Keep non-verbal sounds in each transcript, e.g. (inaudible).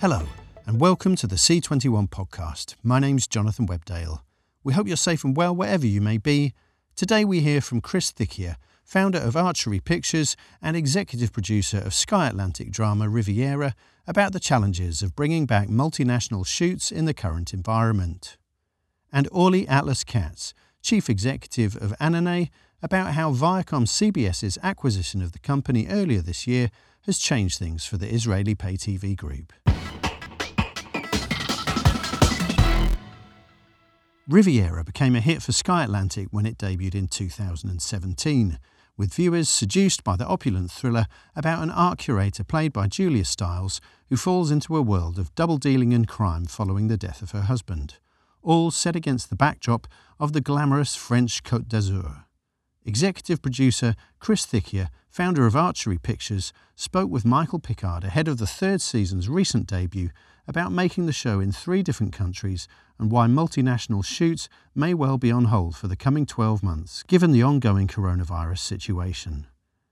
Hello, and welcome to the C21 podcast. My name's Jonathan Webdale. We hope you're safe and well wherever you may be. Today we hear from Chris Thickier, founder of Archery Pictures and executive producer of Sky Atlantic drama Riviera, about the challenges of bringing back multinational shoots in the current environment. And Orly Atlas Katz, chief executive of Ananey, about how Viacom CBS's acquisition of the company earlier this year has changed things for the Israeli pay TV group. Riviera became a hit for Sky Atlantic when it debuted in 2017, with viewers seduced by the opulent thriller about an art curator played by Julia Stiles who falls into a world of double dealing and crime following the death of her husband, all set against the backdrop of the glamorous French Côte d'Azur. Executive producer Chris Thickier, founder of Archery Pictures, spoke with Michael Pickard ahead of the third season's recent debut about making the show in three different countries and why multinational shoots may well be on hold for the coming 12 months, given the ongoing coronavirus situation.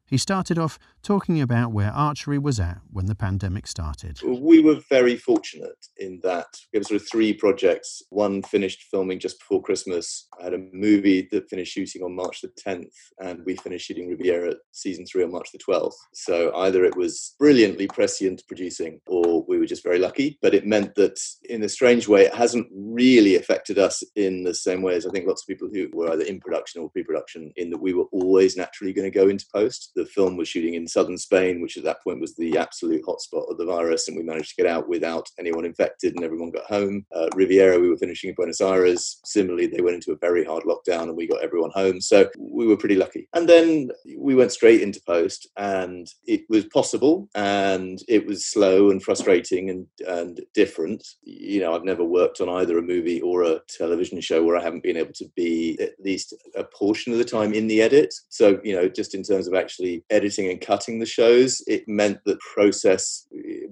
He started off talking about where archery was at when the pandemic started. We were very fortunate in that we had sort of three projects. One finished filming just before Christmas. I had a movie that finished shooting on March the 10th, and we finished shooting Riviera season three on March the 12th. So either it was brilliantly prescient producing, or we were just very lucky. But it meant that in a strange way, it hasn't really affected us in the same way as I think lots of people who were either in production or pre production, in that we were always naturally going to go into post the film was shooting in southern Spain, which at that point was the absolute hotspot of the virus, and we managed to get out without anyone infected, and everyone got home. Uh, Riviera, we were finishing in Buenos Aires. Similarly, they went into a very hard lockdown, and we got everyone home. So we were pretty lucky. And then we went straight into post, and it was possible, and it was slow and frustrating and and different. You know, I've never worked on either a movie or a television show where I haven't been able to be at least a portion of the time in the edit. So you know, just in terms of actually editing and cutting the shows, it meant the process,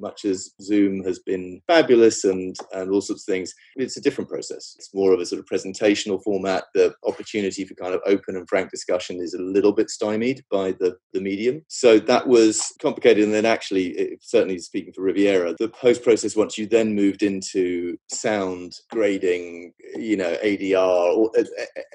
much as Zoom has been fabulous and, and all sorts of things, it's a different process. It's more of a sort of presentational format. The opportunity for kind of open and frank discussion is a little bit stymied by the, the medium. So that was complicated. And then actually, certainly speaking for Riviera, the post process, once you then moved into sound grading, you know, ADR, or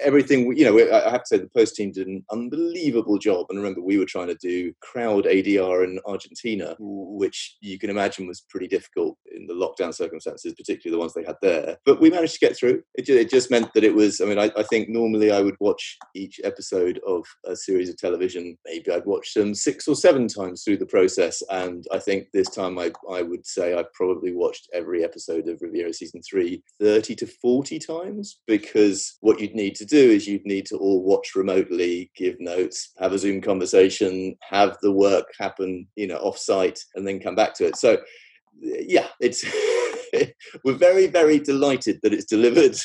everything, you know, I have to say the post team did an unbelievable job. And remember, we were trying to do crowd ADR in Argentina, which you can imagine was pretty difficult in the lockdown circumstances, particularly the ones they had there. But we managed to get through. It, it just meant that it was, I mean, I, I, think normally I would watch each episode of a series of television. Maybe I'd watch them six or seven times through the process. And I think this time I, I would say I probably watched every episode of Riviera season three 30 to 40 times because what you'd need to do is you'd need to all watch remotely, give notes, have a Zoom conversation have the work happen, you know, off site, and then come back to it. So, yeah, it's (laughs) we're very, very delighted that it's delivered,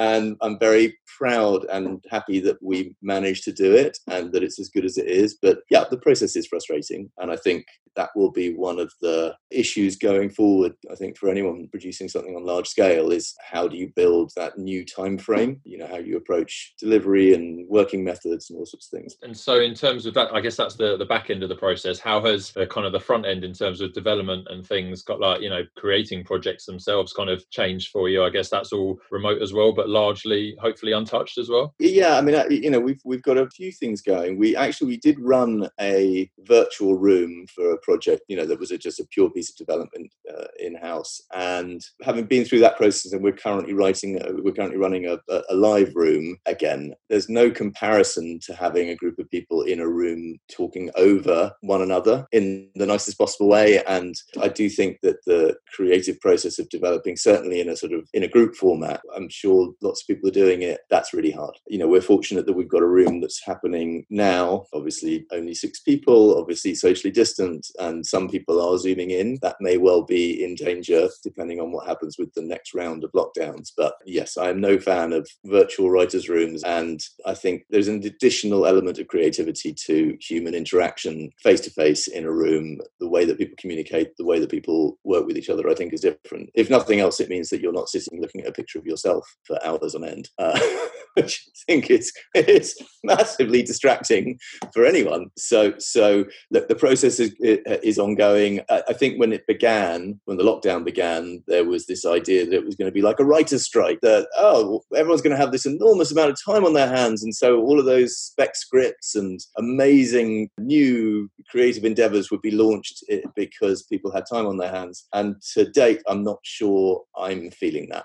and I'm very proud and happy that we managed to do it and that it's as good as it is. But yeah, the process is frustrating, and I think that will be one of the issues going forward. I think for anyone producing something on large scale is how do you build that new time frame? You know, how you approach delivery and working methods and all sorts of things. And so, in terms of that, I guess that's the the back end of the process. How has the kind of the front end in terms of development and things got like you know creating projects themselves kind of changed for you? I guess that's all remote as well, but largely hopefully untouched as well. Yeah, I mean, you know, we've we've got a few things going. We actually we did run a virtual room for a project, you know, that was a, just a pure piece of development uh, in house. And having been through that process, and we're currently writing, uh, we're currently running a, a, live room again. There's no comparison to having a group of people in a room talking over one another in the nicest possible way. And I do think that the creative process of developing, certainly in a sort of in a group format, I'm sure lots of people are doing it. That's really hard. You know, we're fortunate that we've got a room that's happening now. Obviously, only six people, obviously socially distant, and some people are zooming in. That may well be in danger depending on what happens with the next round of lockdowns. But yes, I am no fan of virtual writers' rooms. And I think there's an additional element of creativity to human interaction face to face in a room. The way that people communicate, the way that people work with each other, I think is different. If nothing else, it means that you're not sitting looking at a picture of yourself for hours on end. Uh, (laughs) which I think is is massively distracting for anyone. So so look, the process is is ongoing. I think when it began, when the lockdown began, there was this idea that it was going to be like a writer's strike. That oh, everyone's going to have this enormous amount of time on their hands, and so all of those spec scripts and amazing new creative endeavors would be launched eh, because people had time on their hands. And to date, I'm not sure I'm feeling that.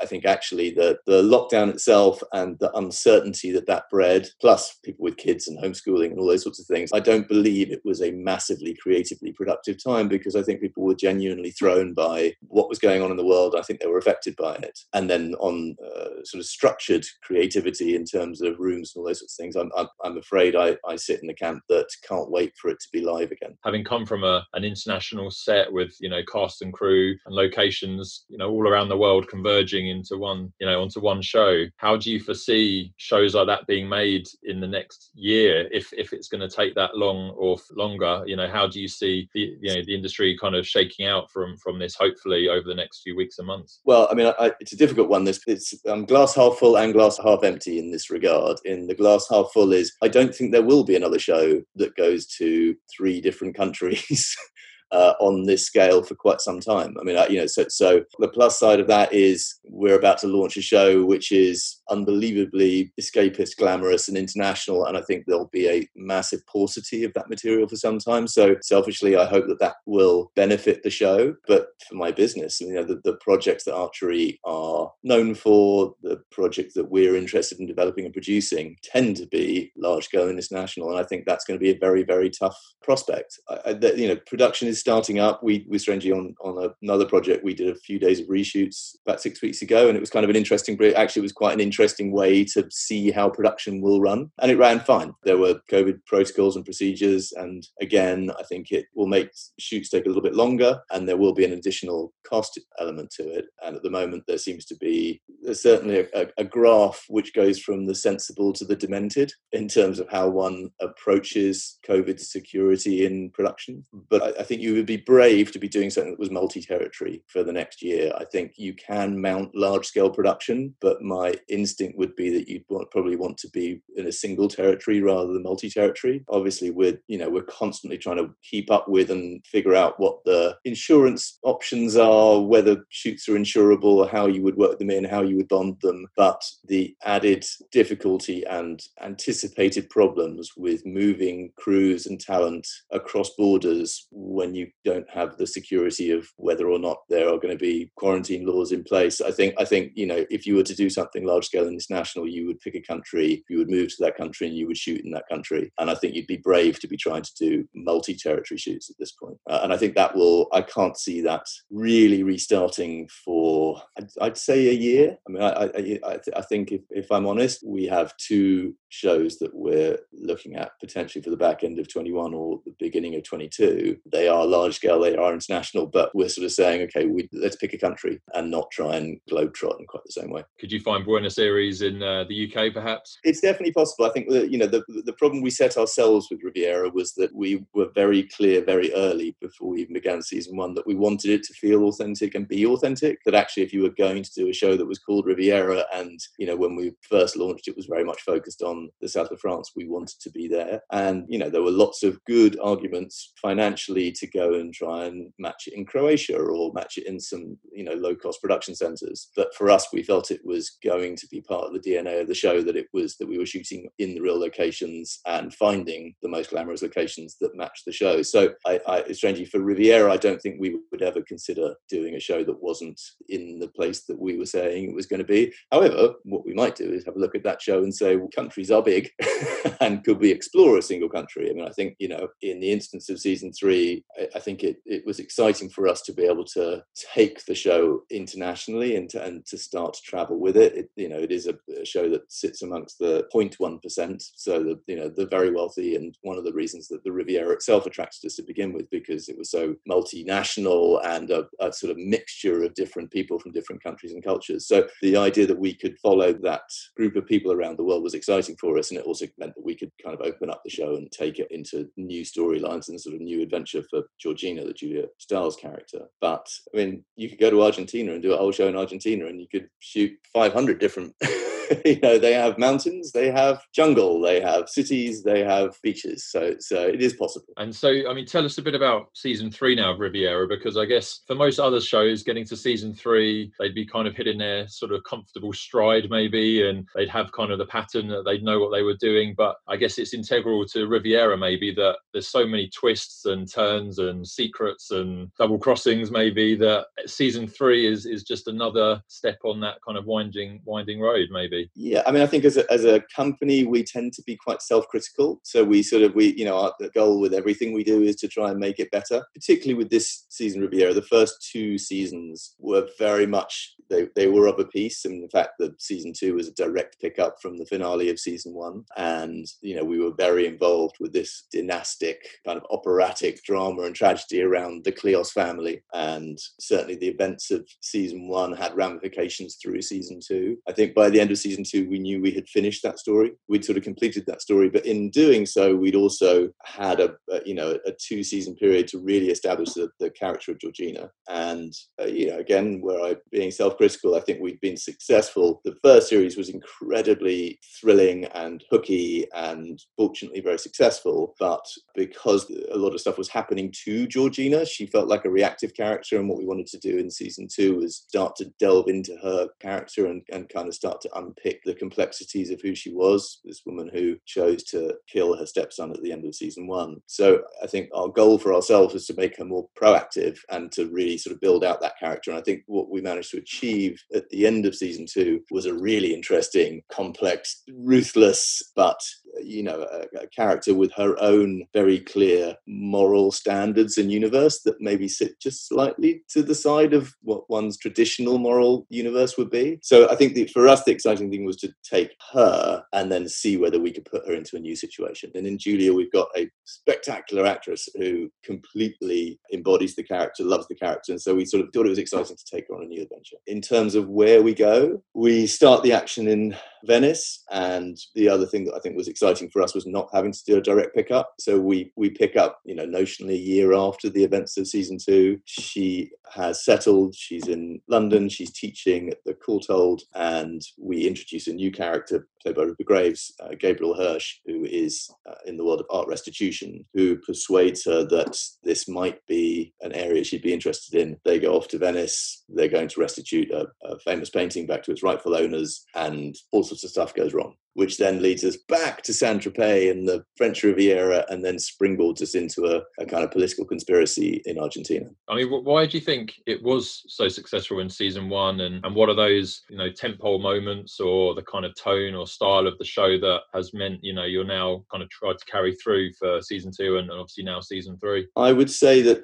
I think actually the the lockdown itself and the uncertainty that that bred, plus people with kids and homeschooling and all those sorts of things, I don't believe it was a massively creatively productive time because I think people were genuinely thrown by what was going on in the world. I think they were affected by it. And then on uh, sort of structured creativity in terms of rooms and all those sorts of things, I'm, I'm, I'm afraid I, I sit in the camp that can't wait for it to be live again. Having come from a, an international set with, you know, cast and crew and locations, you know, all around the world converging into one, you know, onto one show, how do you foresee shows like that being made in the next year if if it's going to take that long or longer? You know how do you see the you know the industry kind of shaking out from from this hopefully over the next few weeks and months? Well i mean I, it's a difficult one. This it's um, glass half full and glass half empty in this regard. In the glass half full is i don't think there will be another show that goes to three different countries (laughs) uh, on this scale for quite some time. I mean, you know, so, so the plus side of that is we're about to launch a show which is unbelievably escapist, glamorous, and international, and I think there'll be a massive paucity of that material for some time. So selfishly, I hope that that will benefit the show. But for my business, you know, the, the projects that Archery are known for, the projects that we're interested in developing and producing, tend to be large scale international, and I think that's going to be a very, very tough prospect. I, I, you know, production is starting up. We we strangely on on another project we did a few days of reshoots about six weeks ago, and it was kind of an interesting. Actually, it was quite an interesting way to see how production will run, and it ran fine. There were COVID protocols and procedures, and again, I think it will make shoots take a little bit longer, and there will be an additional cost element to it. And at the moment, there seems to be certainly a, a graph which goes from the sensible to the demented in terms of how one approaches COVID security in production. But I, I think you you would be brave to be doing something that was multi-territory for the next year. I think you can mount large-scale production, but my instinct would be that you'd want, probably want to be in a single territory rather than multi-territory. Obviously, we're you know we're constantly trying to keep up with and figure out what the insurance options are, whether shoots are insurable, how you would work them in, how you would bond them. But the added difficulty and anticipated problems with moving crews and talent across borders when you you don't have the security of whether or not there are going to be quarantine laws in place. I think I think you know if you were to do something large scale and international, you would pick a country, you would move to that country, and you would shoot in that country. And I think you'd be brave to be trying to do multi territory shoots at this point. Uh, and I think that will I can't see that really restarting for I'd, I'd say a year. I mean I I, I, th- I think if, if I'm honest, we have two shows that we're looking at potentially for the back end of 21 or the beginning of 22. They are large scale, they are international, but we're sort of saying, okay, we, let's pick a country and not try and globetrot in quite the same way. Could you find Buenos Aires in uh, the UK, perhaps? It's definitely possible. I think that, you know the the problem we set ourselves with Riviera was that we were very clear very early before we even began season one that we wanted it to feel authentic and be authentic. That actually, if you were going to do a show that was called Riviera, and you know when we first launched, it was very much focused on the south of France. We wanted to be there, and you know there were lots of good arguments financially to go go and try and match it in Croatia or match it in some, you know, low cost production centers. But for us, we felt it was going to be part of the DNA of the show that it was that we were shooting in the real locations and finding the most glamorous locations that match the show. So I, I strangely for Riviera, I don't think we would ever consider doing a show that wasn't in the place that we were saying it was going to be. However, what we might do is have a look at that show and say, well, countries are big (laughs) and could we explore a single country? I mean, I think, you know, in the instance of season three, I think it, it was exciting for us to be able to take the show internationally and to, and to start to travel with it. it you know, it is a, a, show that sits amongst the 0.1%, so the you know the very wealthy, and one of the reasons that the Riviera itself attracted us to begin with because it was so multinational and a, a sort of mixture of different people from different countries and cultures. So the idea that we could follow that group of people around the world was exciting for us, and it also meant that we could kind of open up the show and take it into new storylines and sort of new adventure for Georgina, the Julia Stiles character. But I mean, you could go to Argentina and do a whole show in Argentina, and you could shoot 500 different (laughs) (laughs) you know, they have mountains, they have jungle, they have cities, they have beaches. So, so uh, it is possible. And so, I mean, tell us a bit about season three now of Riviera, because I guess for most other shows, getting to season three, they'd be kind of hitting their sort of comfortable stride, maybe, and they'd have kind of the pattern that they'd know what they were doing. But I guess it's integral to Riviera, maybe, that there's so many twists and turns and secrets and double crossings, maybe, that season three is is just another step on that kind of winding winding road, maybe. Yeah, I mean, I think as a, as a company, we tend to be quite self-critical. So we sort of we you know our goal with everything we do is to try and make it better. Particularly with this season Riviera, the first two seasons were very much they, they were of a piece. And in fact, the season two was a direct pickup from the finale of season one. And, you know, we were very involved with this dynastic kind of operatic drama and tragedy around the Clios family. And certainly the events of season one had ramifications through season two. I think by the end of season two, we knew we had finished that story. We'd sort of completed that story. But in doing so, we'd also had a, a you know, a two season period to really establish the, the character of Georgina. And, uh, you know, again, where I, being self critical, I think we've been successful. The first series was incredibly thrilling and hooky and fortunately very successful. But because a lot of stuff was happening to Georgina, she felt like a reactive character. And what we wanted to do in season two was start to delve into her character and, and kind of start to unpick the complexities of who she was, this woman who chose to kill her stepson at the end of season one. So I think our goal for ourselves was to make her more proactive and to really sort of build out that character. And I think what we managed to achieve achieve at the end of season two was a really interesting, complex, ruthless, but you know, a, a, character with her own very clear moral standards and universe that maybe sit just slightly to the side of what one's traditional moral universe would be. So I think the, for us, the exciting thing was to take her and then see whether we could put her into a new situation. And in Julia, we've got a spectacular actress who completely embodies the character, loves the character. And so we sort of thought it was exciting to take her on a new adventure. In terms of where we go, we start the action in Venice. And the other thing that I think was exciting for us was not having to do a direct pickup. So we we pick up, you know, notionally a year after the events of season two. She has settled. She's in London. She's teaching at the Courtauld, and we introduce a new character played by Rupert Graves, uh, Gabriel Hirsch, who is uh, in the world of art restitution, who persuades her that this might be an area she'd be interested in. They go off to Venice. They're going to restitute a, a famous painting back to its rightful owners, and all sorts of stuff goes wrong which then leads us back to Saint Tropez and the French Riviera, and then springboards us into a, a, kind of political conspiracy in Argentina. I mean, why do you think it was so successful in season one, and, and what are those you know tentpole moments or the kind of tone or style of the show that has meant you know you're now kind of tried to carry through for season two and obviously now season three? I would say that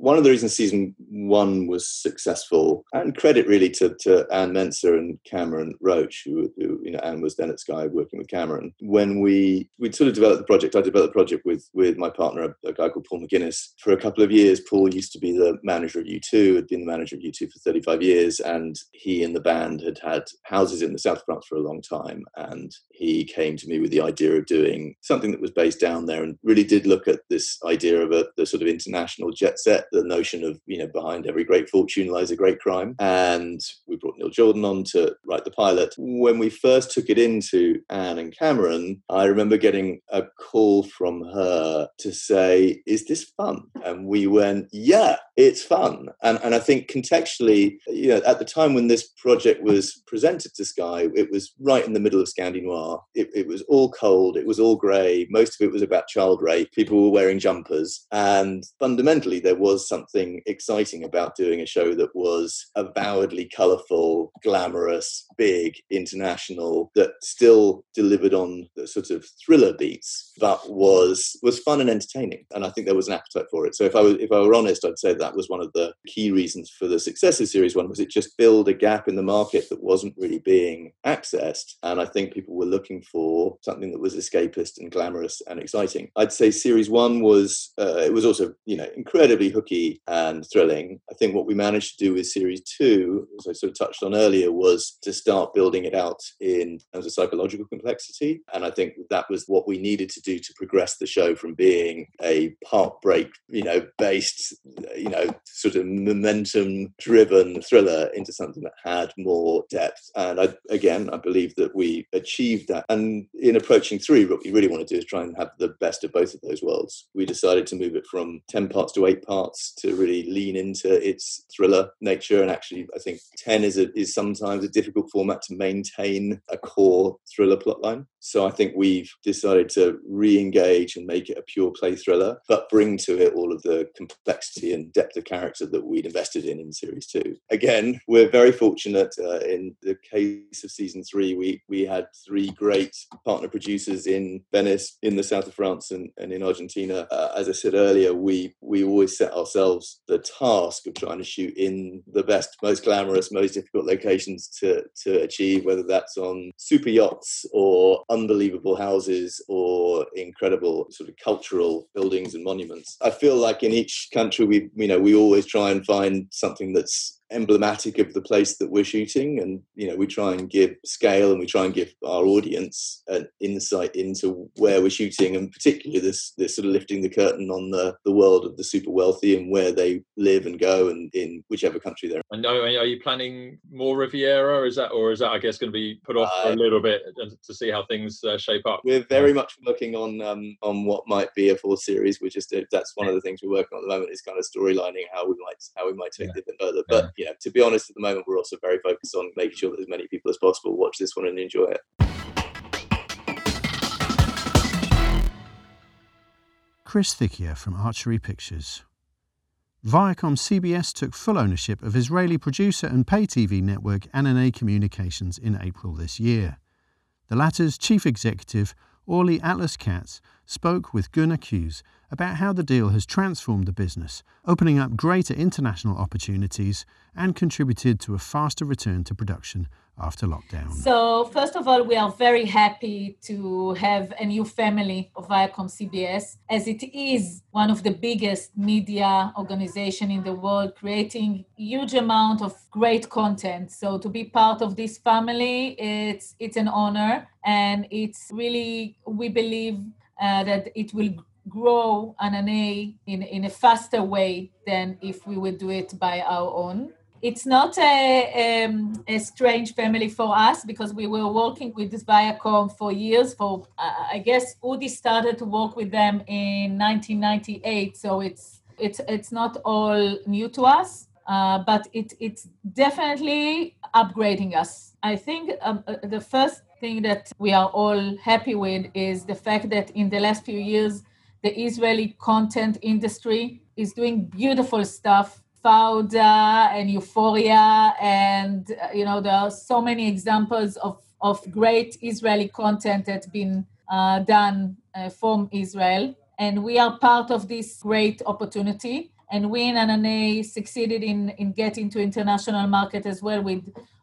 one of the reasons season one was successful, and credit really to, to Anne Mensah and Cameron Roach, who, who, you know Anne was then at Sky working with Cameron. When we we sort of developed the project, I developed the project with with my partner, a, a, guy called Paul McGuinness, for a couple of years. Paul used to be the manager of U2, had been the manager of U2 for 35 years, and he and the band had had houses in the south of France for a long time. And he came to me with the idea of doing something that was based down there, and really did look at this idea of a the sort of international jet set the notion of, you know, behind every great fortune lies a great crime. And we brought Neil Jordan on to write the pilot. When we first took it into Anne and Cameron, I remember getting a call from her to say, Is this fun? And we went, Yeah, it's fun. And, and I think contextually, you know, at the time when this project was presented to Sky, it was right in the middle of Scandi Noir. It, it was all cold, it was all grey. Most of it was about child rape. People were wearing jumpers. And fundamentally, there was was something exciting about doing a show that was avowedly colourful, glamorous, big, international, that still delivered on the sort of thriller beats, but was was fun and entertaining. And I think there was an appetite for it. So if I was if I were honest, I'd say that was one of the key reasons for the success of Series One was it just filled a gap in the market that wasn't really being accessed. And I think people were looking for something that was escapist and glamorous and exciting. I'd say Series One was uh, it was also you know incredibly hooky and thrilling. I think what we managed to do with series two, as I sort of touched on earlier, was to start building it out in terms of psychological complexity. And I think that was what we needed to do to progress the show from being a part break, you know, based, you know, sort of momentum driven thriller into something that had more depth. And I, again, I believe that we achieved that. And in approaching three, what we really want to do is try and have the best of both of those worlds. We decided to move it from 10 parts to eight parts to really lean into its thriller nature. And actually, I think 10 is, a, is sometimes a difficult format to maintain a core thriller plotline. So I think we've decided to re engage and make it a pure play thriller, but bring to it all of the complexity and depth of character that we'd invested in in series two. Again, we're very fortunate uh, in the case of season three, we, we had three great partner producers in Venice, in the south of France, and, and in Argentina. Uh, as I said earlier, we, we always set ourselves the task of trying to shoot in the best, most glamorous, most difficult locations to, to achieve, whether that's on super yachts or unbelievable houses or incredible sort of cultural buildings and monuments. I feel like in each country we you know we always try and find something that's emblematic of the place that we're shooting and you know we try and give scale and we try and give our audience an insight into where we're shooting and particularly this this sort of lifting the curtain on the the world of the super wealthy and where they live and go and in whichever country they're in. are you planning more riviera? Is that or is that i guess going to be put off uh, a little bit to see how things uh, shape up? we're very much working on um on what might be a full series. We're just that's one of the things we're working on at the moment is kind of storylining how we might how we might take yeah. it further. But you know, to be honest, at the moment, we're also very focused on making sure that as many people as possible watch this one and enjoy it. Chris Thickier from Archery Pictures. Viacom CBS took full ownership of Israeli producer and pay TV network Ananey Communications in April this year. The latter's chief executive, Orly Atlas Katz, spoke with Gunnar Kuse about how the deal has transformed the business, opening up greater international opportunities, and contributed to a faster return to production after lockdown. So, first of all, we are very happy to have a new family of Viacom CBS, as it is one of the biggest media organization in the world, creating huge amount of great content. So, to be part of this family, it's it's an honor, and it's really we believe uh, that it will grow Ananey in, in a faster way than if we would do it by our own. It's not a, um, a strange family for us because we were working with this Viacom for years. For uh, I guess Udi started to work with them in 1998, so it's it's it's not all new to us, uh, but it it's definitely upgrading us. I think um, uh, the first thing that we are all happy with is the fact that in the last few years the Israeli content industry is doing beautiful stuff. Fauda and Euphoria, and uh, you know there are so many examples of of great Israeli content that's been uh, done uh, from Israel, and we are part of this great opportunity. And we in Ananey succeeded in in getting to international market as well with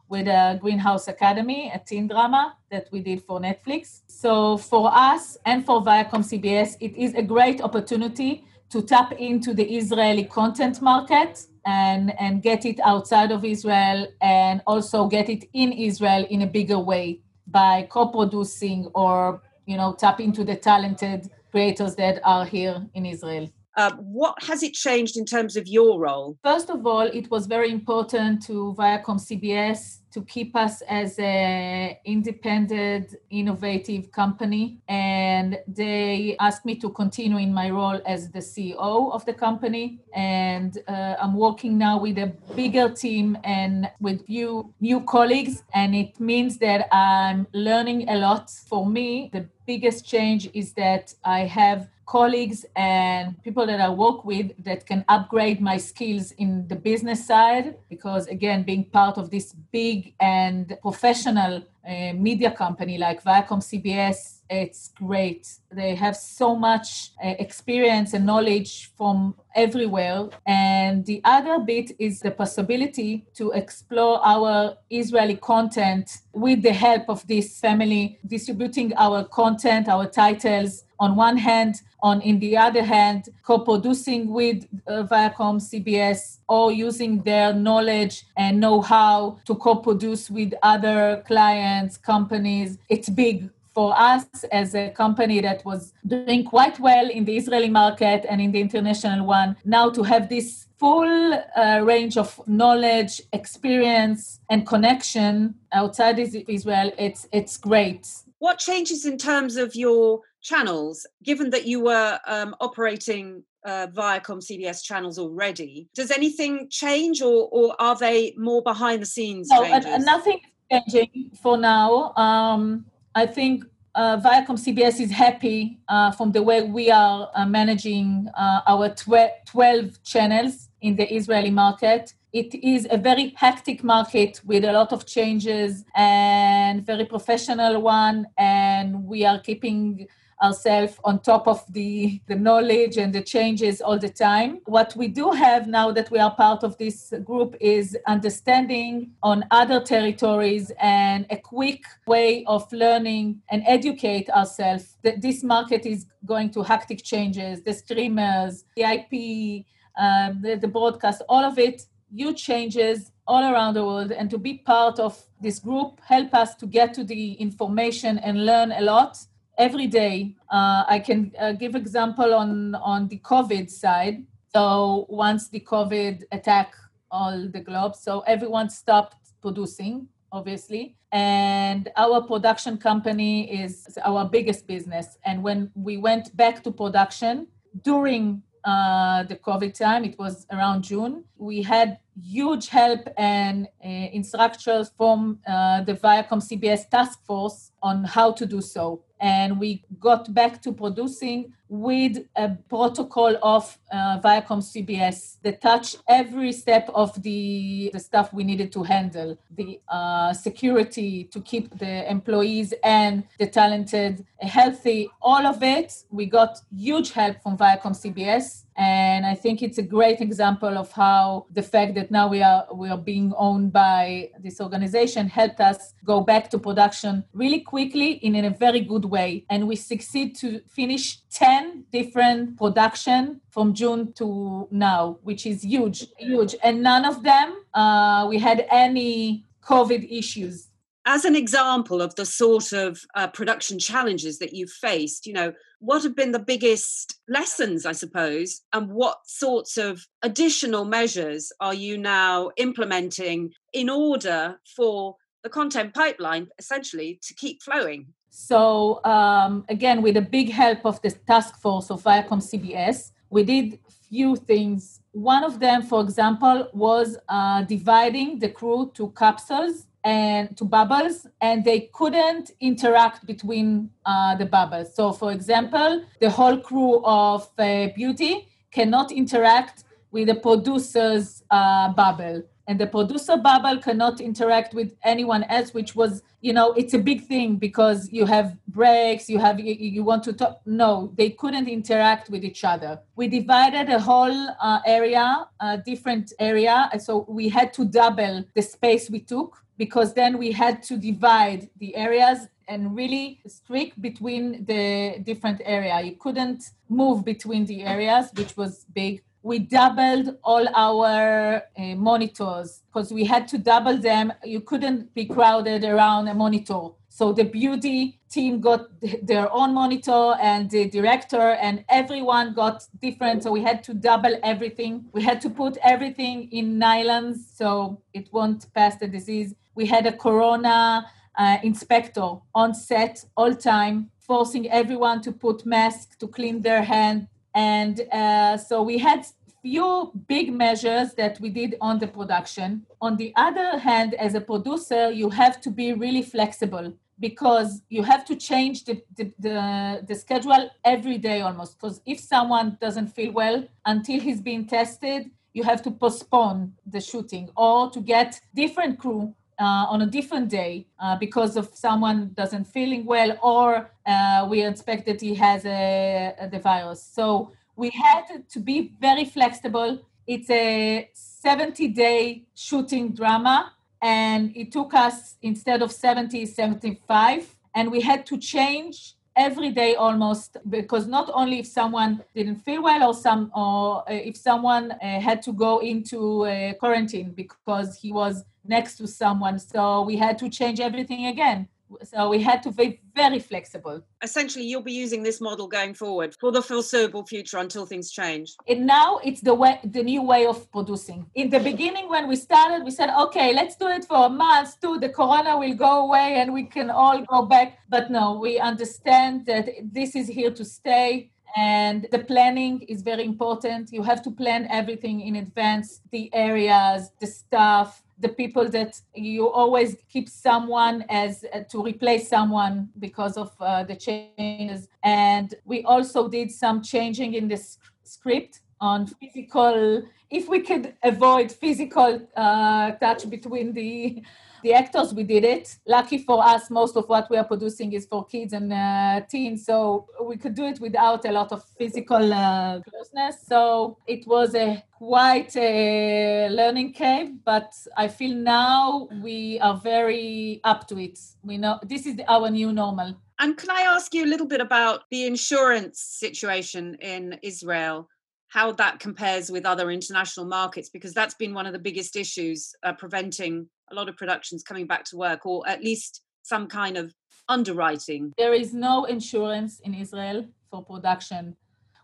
with a Greenhouse Academy, a teen drama that we did for Netflix. So for us and for Viacom CBS, it is a great opportunity to tap into the Israeli content market and, and get it outside of Israel and also get it in Israel in a bigger way by co-producing or you know tap into the talented creators that are here in Israel. Uh, what has it changed in terms of your role? First of all, it was very important to Viacom CBS to keep us as an independent, innovative company. And they asked me to continue in my role as the CEO of the company. And uh, I'm working now with a bigger team and with few new colleagues. And it means that I'm learning a lot. For me, the biggest change is that I have colleagues and people that I work with that can upgrade my skills in the business side. Because again, being part of this big and professional uh, media company like Viacom CBS it's great. They have so much uh, experience and knowledge from everywhere. And the other bit is the possibility to explore our Israeli content with the help of this family, distributing our content, our titles on one hand, on in the other hand, co-producing with uh, Viacom CBS or using their knowledge and know-how to co-produce with other clients, companies. It's big for us as a company that was doing quite well in the Israeli market and in the international one, now to have this full uh, range of knowledge, experience, and connection outside Israel, it's it's great. What changes in terms of your channels, given that you were um, operating uh, Viacom CBS channels already? Does anything change, or, or are they more behind the scenes? No, uh, nothing changing for now. Um, I think uh, Viacom CBS is happy uh, from the way we are uh, managing uh, our tw- 12 channels in the Israeli market. It is a very hectic market with a lot of changes and very professional one, and we are keeping ourselves on top of the, the knowledge and the changes all the time. What we do have now that we are part of this group is understanding on other territories and a quick way of learning and educate ourselves that this market is going to hectic changes, the streamers, the IP, um, the, the broadcast, all of it, huge changes all around the world and to be part of this group help us to get to the information and learn a lot every day. Uh, I can uh, give example on on the COVID side. So once the COVID attack all the globe, so everyone stopped producing, obviously, and our production company is our biggest business. And when we went back to production during uh, the COVID time, it was around June, we had huge help and uh, instructions from uh, the Viacom CBS task force on how to do so. And we got back to producing with a protocol of uh, Viacom CBS that touched every step of the, the stuff we needed to handle. The uh, security to keep the employees and the talented healthy, all of it. We got huge help from Viacom CBS and i think it's a great example of how the fact that now we are we are being owned by this organization helped us go back to production really quickly in, in a very good way. And we succeed to finish 10 different production from june to now which is huge huge. And none of them uh, we had any covid issues. As an example of the sort of uh, production challenges that you've faced, you know, what have been the biggest lessons, I suppose, and what sorts of additional measures are you now implementing in order for the content pipeline essentially to keep flowing? So, um, again, with the big help of the task force of Viacom CBS, we did few things. One of them, for example, was uh, dividing the crew to capsules and to bubbles and they couldn't interact between uh, the bubbles. So for example the whole crew of uh, beauty cannot interact with the producer's uh, bubble. And the producer bubble cannot interact with anyone else which was you know it's a big thing because you have breaks you have you, you want to talk. No they couldn't interact with each other. We divided a whole uh, area a different area. So we had to double the space we took because then we had to divide the areas and really strict between the different area. You couldn't move between the areas, which was big. We doubled all our uh, monitors because we had to double them. You couldn't be crowded around a monitor. So the beauty team got their own monitor and the director and everyone got different. So we had to double everything. We had to put everything in nylons so it won't pass the disease we had a corona uh, inspector on set all time, forcing everyone to put masks to clean their hand. And uh, so we had few big measures that we did on the production. On the other hand, as a producer, you have to be really flexible because you have to change the, the, the, the schedule every day almost. Because if someone doesn't feel well until he's been tested, you have to postpone the shooting or to get different crew uh, on a different day uh, because of someone doesn't feeling well or uh, we expect that he has a, a, the virus. So we had to be very flexible. It's a 70 day shooting drama and it took us instead of 70 75 and we had to change every day almost because not only if someone didn't feel well or some or uh, if someone uh, had to go into uh, quarantine because he was next to someone so we had to change everything again so we had to be very flexible. Essentially, you'll be using this model going forward for the foreseeable future until things change. And now it's the way, the new way of producing. In the beginning, when we started, we said, okay, let's do it for a month, too. The corona will go away and we can all go back. But no, we understand that this is here to stay and the planning is very important you have to plan everything in advance the areas the stuff the people that you always keep someone as uh, to replace someone because of uh, the changes. And we also did some changing in the script on physical if we could avoid physical uh, touch between the the actors we did it. Lucky for us most of what we are producing is for kids and uh, teens so we could do it without a lot of physical uh, closeness. So it was a quite a learning curve but i feel now we are very up to it. We know this is our new normal. And can i ask you a little bit about the insurance situation in israel? How that compares with other international markets because that's been one of the biggest issues uh, preventing a lot of productions coming back to work or at least some kind of underwriting. There is no insurance in israel for production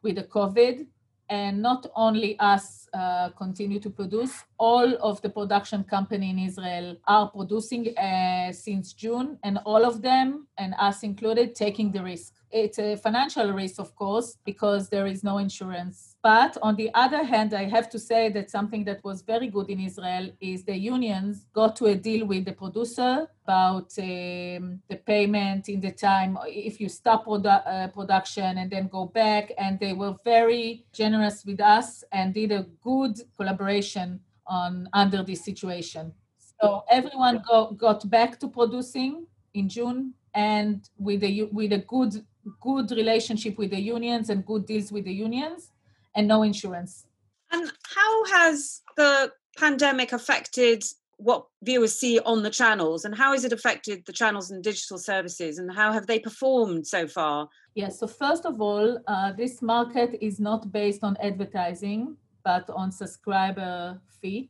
with the covid and not only us uh, continue to produce all of the production company in israel are producing uh, since june and all of them and us included taking the risk. It's a financial risk of course because there is no insurance but on the other hand, I have to say that something that was very good in Israel is the unions got to a deal with the producer about um, the payment in the time if you stop produ- uh, production and then go back. And they were very generous with us and did a good collaboration on under this situation. So everyone go, got back to producing in June and with a with a good good relationship with the unions and good deals with the unions and no insurance. And how has the pandemic affected what viewers see on the channels and how has it affected the channels and digital services and how have they performed so far? Yes, so first of all, uh, this market is not based on advertising but on subscriber fee.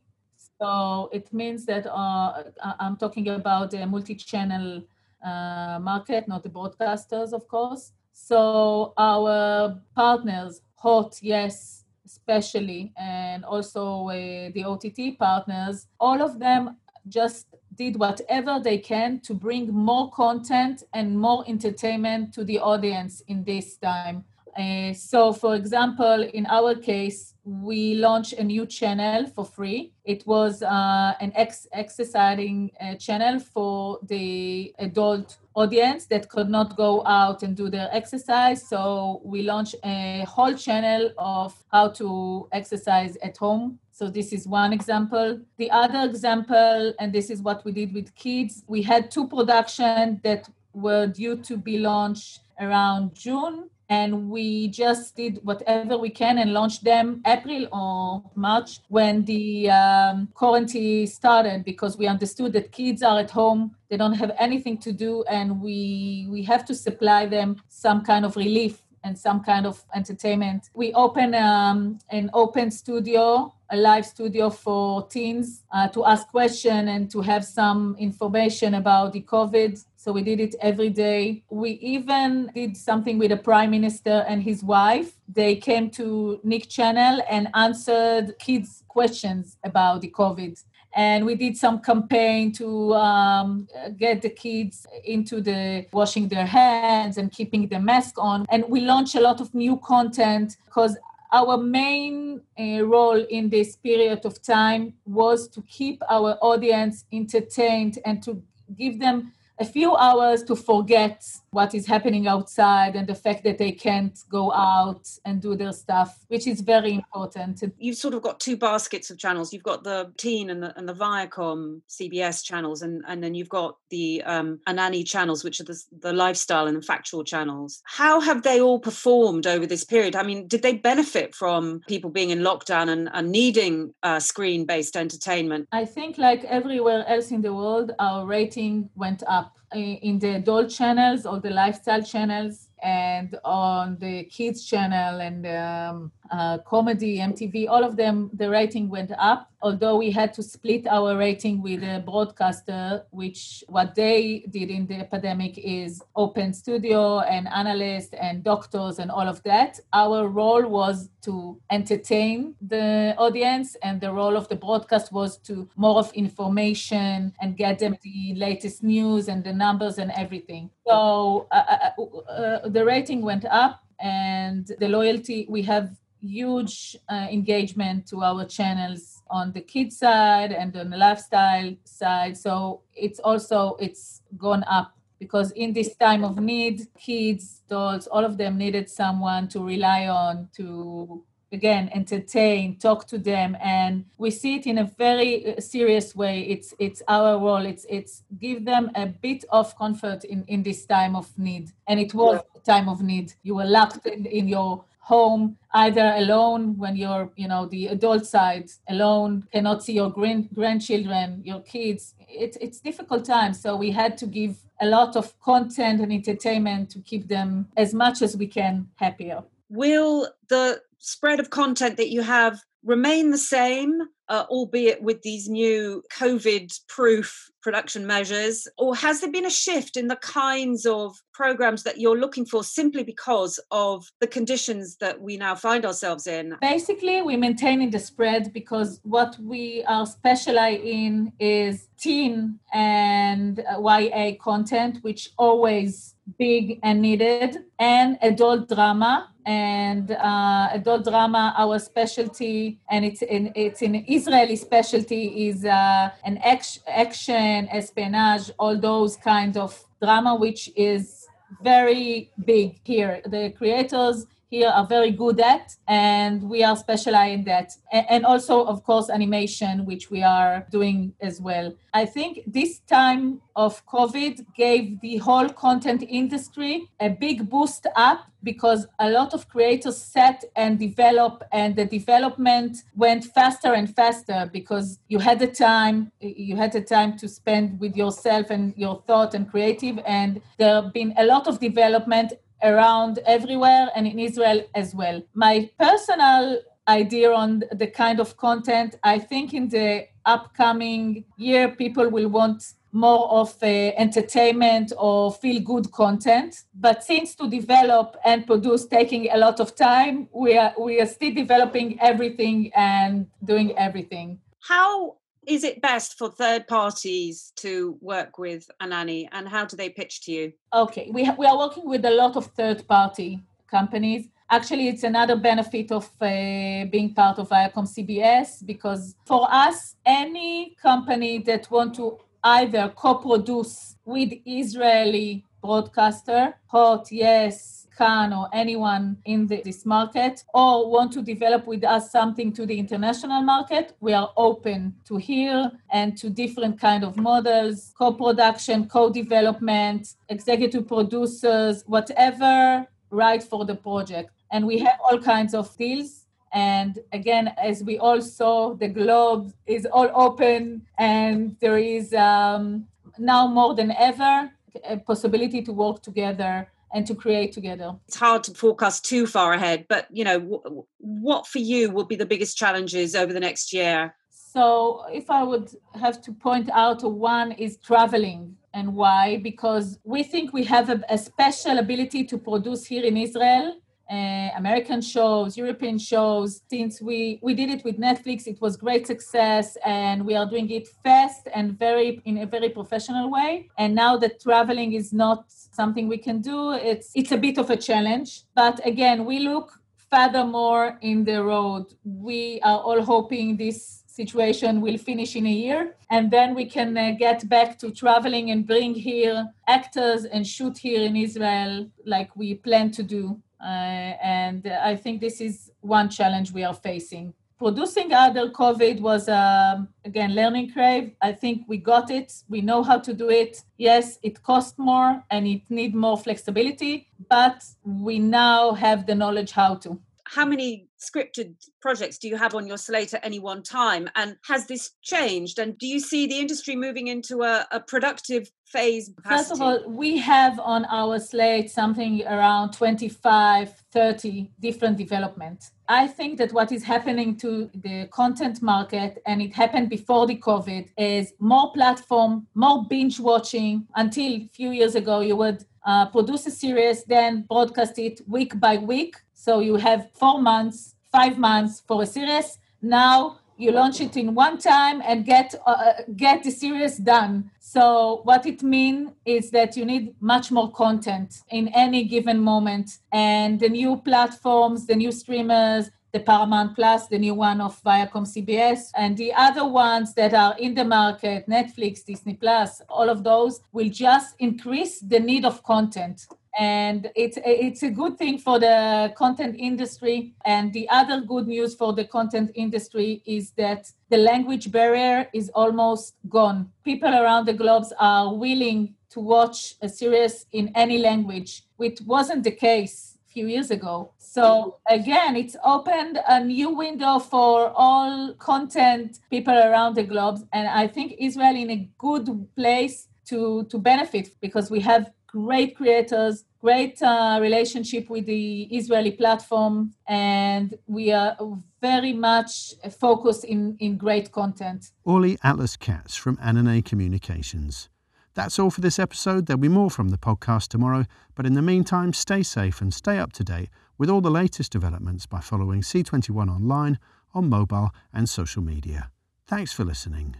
So it means that uh, I'm talking about the multi channel uh, market, not the broadcasters, of course. So our partners Hot, yes, especially, and also uh, the OTT partners, all of them just did whatever they can to bring more content and more entertainment to the audience in this time. Uh, so, for example, in our case, we launched a new channel for free. It was uh, an ex- exercising uh, channel for the adult audience that could not go out and do their exercise. So we launched a whole channel of how to exercise at home. So this is one example. The other example, and this is what we did with kids, we had two productions that were due to be launched around June and we just did whatever we can and launched them April or March when the um, quarantine started because we understood that kids are at home, they don't have anything to do, and we we have to supply them some kind of relief and some kind of entertainment. We open um, an open studio, a live studio for teens uh, to ask questions and to have some information about the COVID. So we did it every day. We even did something with the prime minister and his wife. They came to Nick Channel and answered kids' questions about the COVID and we did some campaign to um, get the kids into the washing their hands and keeping the mask on and we launched a lot of new content because our main uh, role in this period of time was to keep our audience entertained and to give them a few hours to forget what is happening outside and the fact that they can't go out and do their stuff, which is very important. You've sort of got two baskets of channels. You've got the teen and the, and the Viacom CBS channels, and, and then you've got the um, Ananey channels, which are the, the lifestyle and factual channels. How have they all performed over this period? I mean, did they benefit from people being in lockdown and, and needing uh, screen based entertainment? I think, like everywhere else in the world, our rating went up in the adult channels or the lifestyle channels and on the kids channel and um, uh, comedy mtv all of them the rating went up although we had to split our rating with a broadcaster which what they did in the epidemic is open studio and analysts and doctors and all of that. Our role was to entertain the audience and the role of the broadcast was to more of information and get them the latest news and the numbers and everything. So uh, uh, uh the rating went up and the loyalty we have huge uh, engagement to our channels on the kids side and on the lifestyle side. So it's also it's gone up because in this time of need kids adults all of them needed someone to rely on to again entertain talk to them. And we see it in a very uh, serious way. It's it's our role. It's it's give them a bit of comfort in in this time of need. And it was yeah. time of need. You were locked in, in your home either alone when you're you know the adult side alone cannot see your grand, grandchildren your kids. It, it's difficult time so we had to give a lot of content and entertainment to keep them as much as we can happier. Will the spread of content that you have remain the same, uh, albeit with these new COVID proof production measures? Or has there been a shift in the kinds of programs that you're looking for simply because of the conditions that we now find ourselves in? Basically, we're maintaining the spread because what we are specialized in is teen and uh, YA content, which always big and needed, and adult drama and uh, adult drama. Our specialty, and it's in it's an Israeli specialty, is uh, an action, action, espionage, all those kinds of drama, which is very big here. The creators here are very good at, and we are specialized in that. And also, of course, animation, which we are doing as well. I think this time of COVID gave the whole content industry a big boost up because a lot of creators set and develop and the development went faster and faster because you had the time you had the time to spend with yourself and your thought and creative and there have been a lot of development around everywhere and in Israel as well. My personal idea on the kind of content, I think in the upcoming year, people will want more of uh, entertainment or feel good content. But since to develop and produce taking a lot of time, we are, we are still developing everything and doing everything. How is it best for third parties to work with Ananey and how do they pitch to you? Okay, we, ha- we are working with a lot of third party companies. Actually, it's another benefit of uh, being part of Viacom CBS because for us, any company that want to either co-produce with Israeli broadcaster, Hot, Yes, Kan or anyone in the, this market or want to develop with us something to the international market, we are open to hear and to different kind of models, co-production, co-development, executive producers, whatever right for the project. And we have all kinds of deals and again, as we all saw, the globe is all open, and there is um, now more than ever a possibility to work together and to create together. It's hard to forecast too far ahead, but you know, w- what for you will be the biggest challenges over the next year? So, if I would have to point out one is traveling and why because we think we have a, a special ability to produce here in Israel uh, American shows, European shows. Since we we did it with Netflix, it was great success, and we are doing it fast and very in a very professional way. And now that traveling is not something we can do, it's it's a bit of a challenge. But again, we look furthermore in the road. We are all hoping this situation will finish in a year, and then we can uh, get back to traveling and bring here actors and shoot here in Israel like we plan to do. Uh, and I think this is one challenge we are facing producing other COVID was, um, again, learning curve. I think we got it. We know how to do it. Yes, it costs more and it need more flexibility, but we now have the knowledge how to. How many scripted projects do you have on your slate at any one time? And has this changed? And do you see the industry moving into a, a productive phase? Capacity? First of all, we have on our slate something around 25, 30 different developments. I think that what is happening to the content market, and it happened before the COVID, is more platform, more binge watching. Until a few years ago, you would uh, produce a series, then broadcast it week by week. So you have four months, five months for a series. Now you launch it in one time and get uh, get the series done. So what it means is that you need much more content in any given moment. And the new platforms the new streamers the paramount plus the new one of viacom cbs and the other ones that are in the market netflix disney plus all of those will just increase the need of content and it's it's a good thing for the content industry. And the other good news for the content industry is that the language barrier is almost gone. People around the globe are willing to watch a series in any language. Which wasn't the case a few years ago. So again it's opened a new window for all content people around the globe. And i think israel in a good place to to benefit because we have great creators, great uh, relationship with the Israeli platform, and we are very much focused in, in great content. Orly Atlas Katz from Ananey Communications. That's all for this episode. There'll be more from the podcast tomorrow, but in the meantime, stay safe and stay up to date with all the latest developments by following C21 online, on mobile, and social media. Thanks for listening.